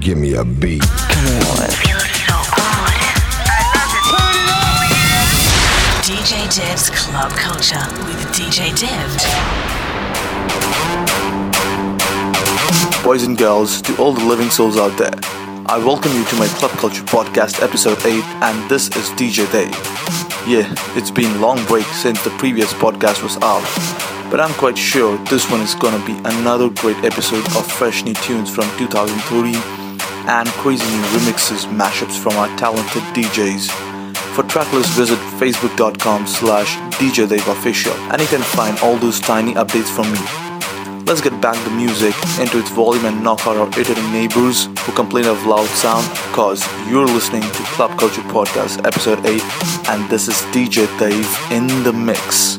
give me a beat. Come on. DJ Div's Club Culture with DJ Div. Boys and girls, to all the living souls out there, I welcome you to my Club Culture Podcast episode 8 and this is DJ Dave. Yeah, it's been long break since the previous podcast was out, but I'm quite sure this one is gonna be another great episode of fresh new tunes from 2013 and crazy remixes, mashups from our talented DJs. For tracklist, visit facebook.com slash djdaveofficial and you can find all those tiny updates from me. Let's get back the music into its volume and knock out our irritating neighbors who complain of loud sound cause you're listening to Club Culture Podcast episode 8 and this is DJ Dave in the mix.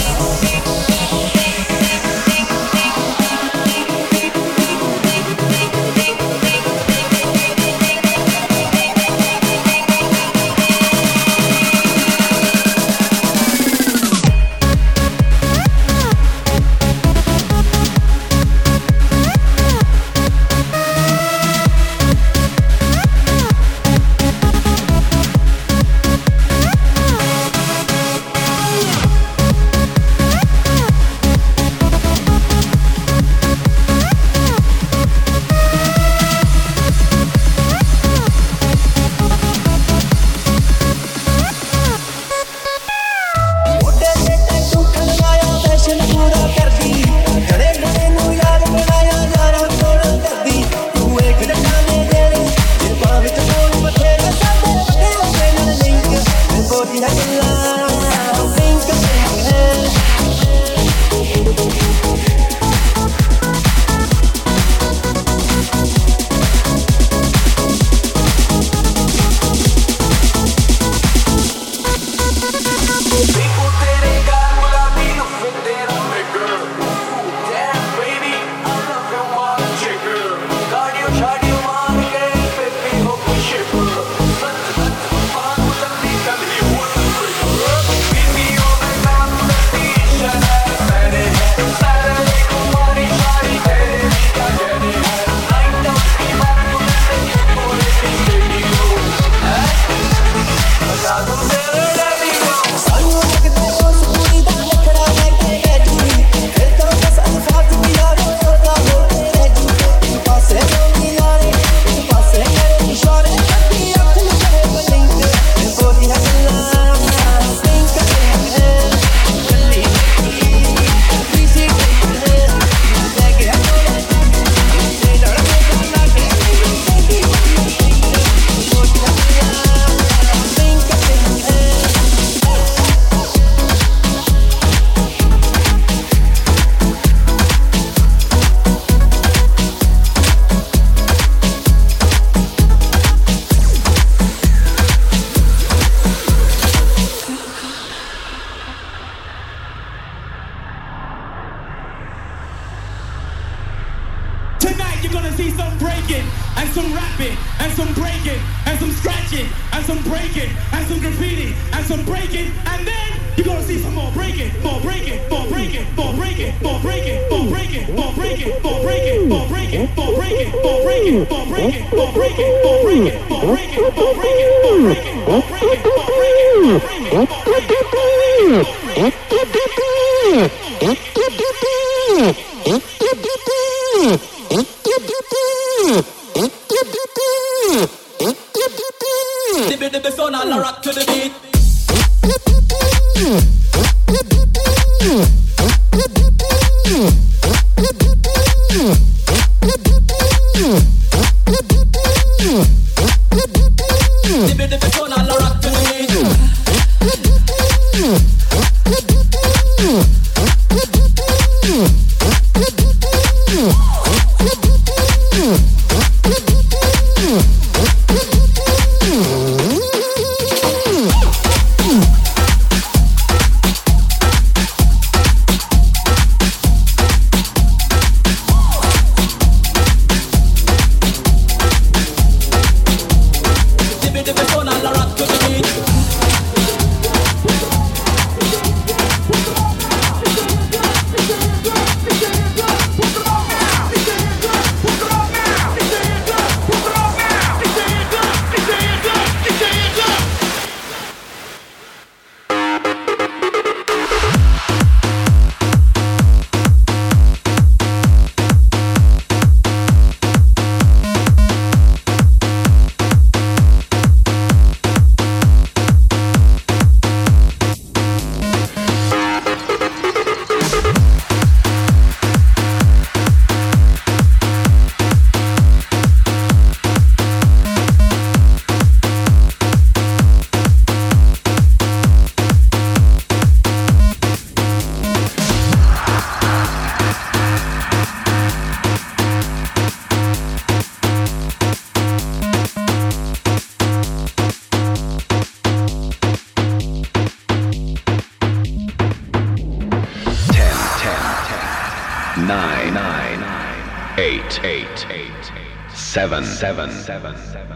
seven,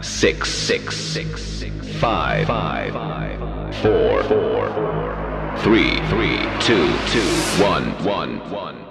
six, six, six, five, five, four, four, three, three, two, two, one, one, one.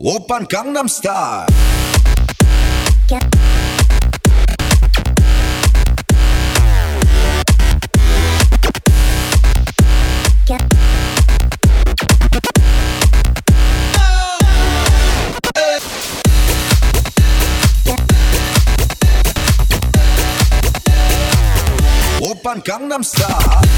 Open Gangnam Style. Gangnam Style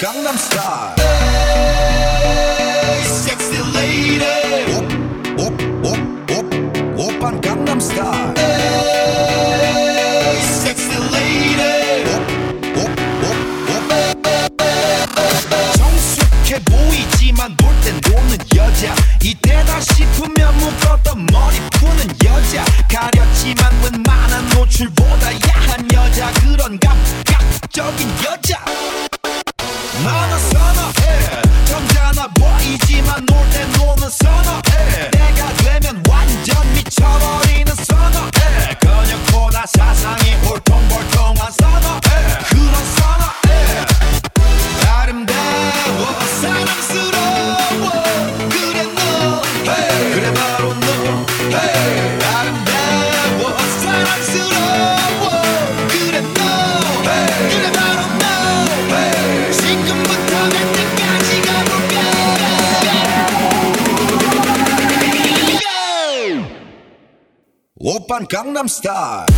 강남 스타일. 섹시 레이디 오빤 강남 스타일. 섹시 레이디 정숙해 보이지만 볼 땐 노는 여자. 이때다 싶으면 묶었던 머리 푸는 여자. 가렸지만 웬만한 노출보다 야한 여자. 그런 감각적인 여자. I'm star.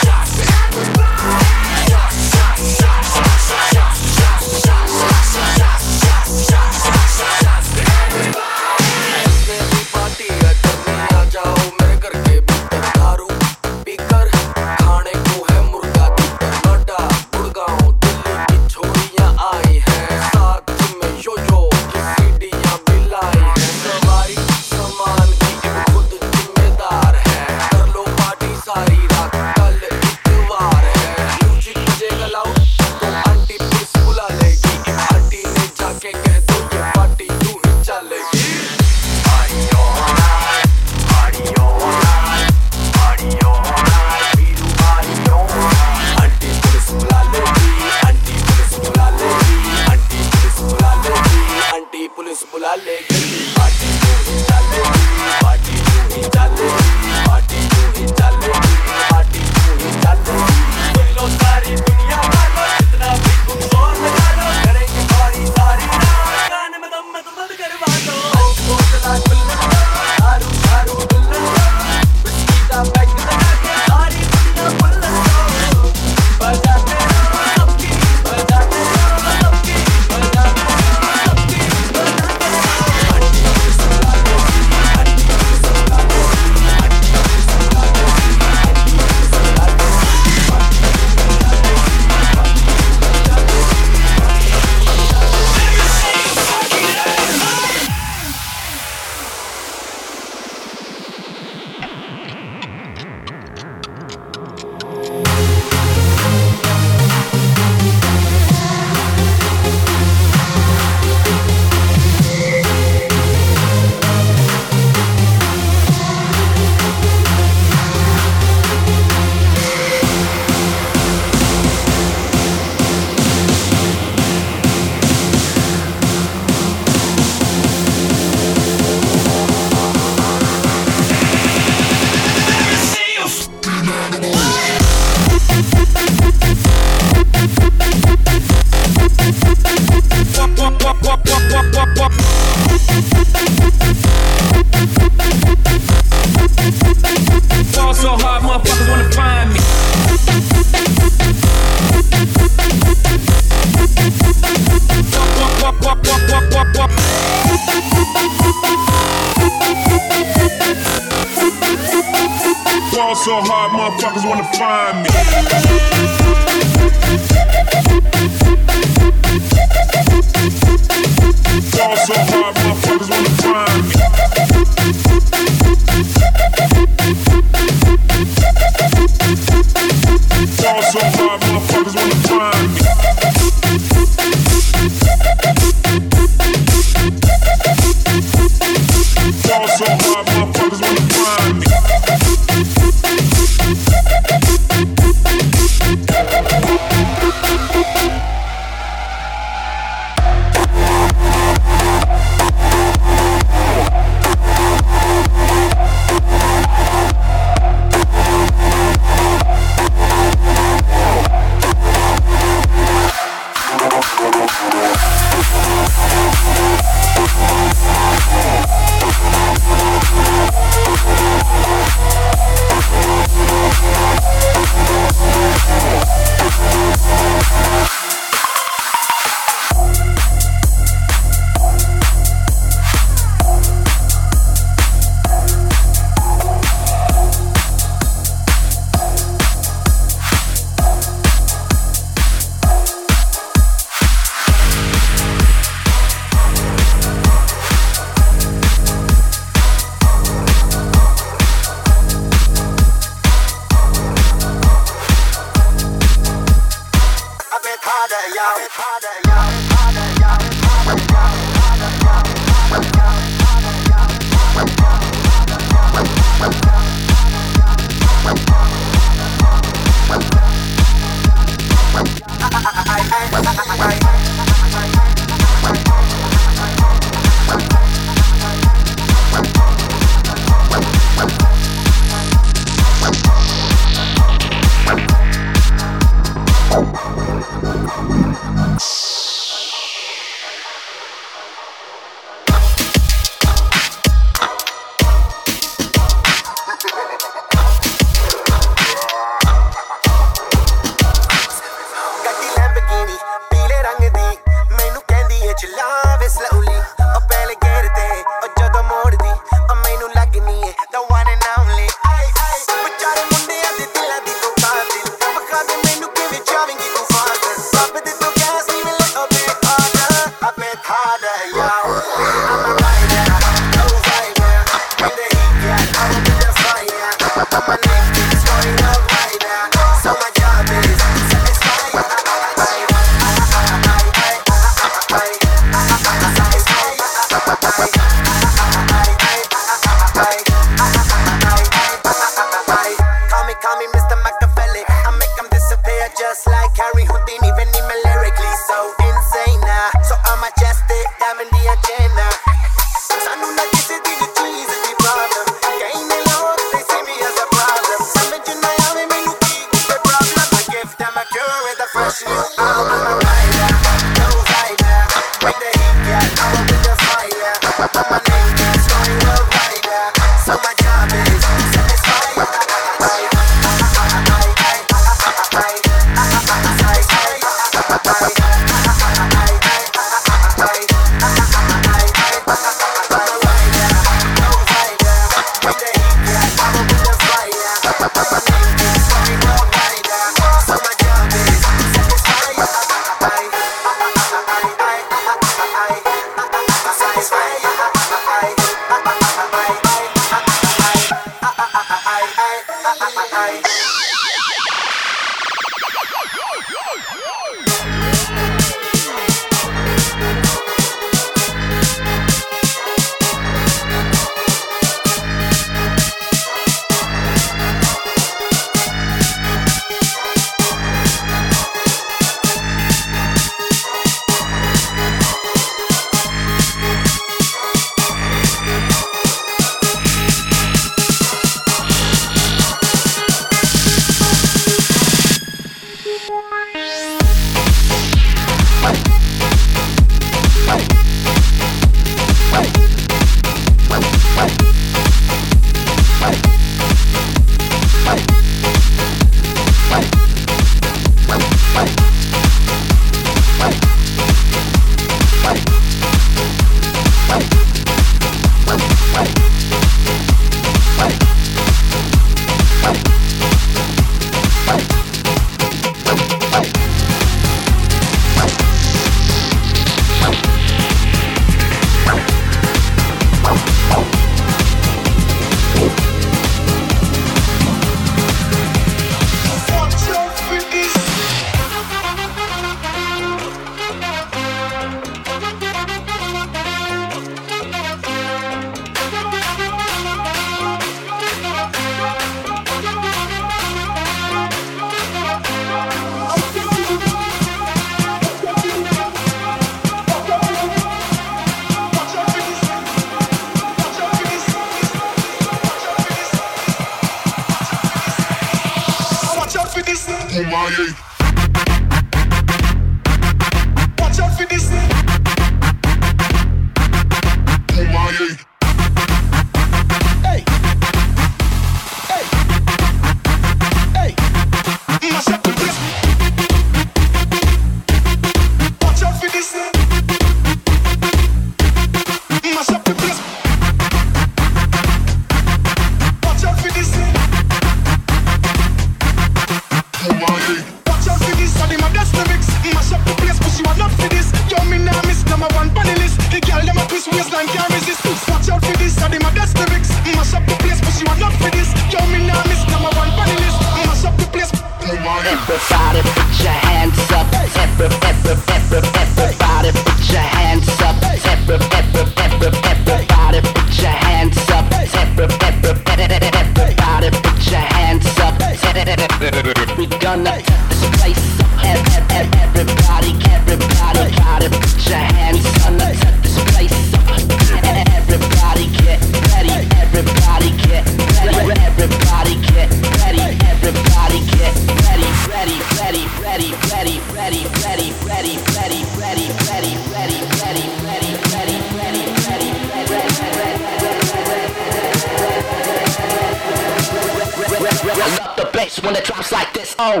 Roll up the bass when it drops like this. Oh.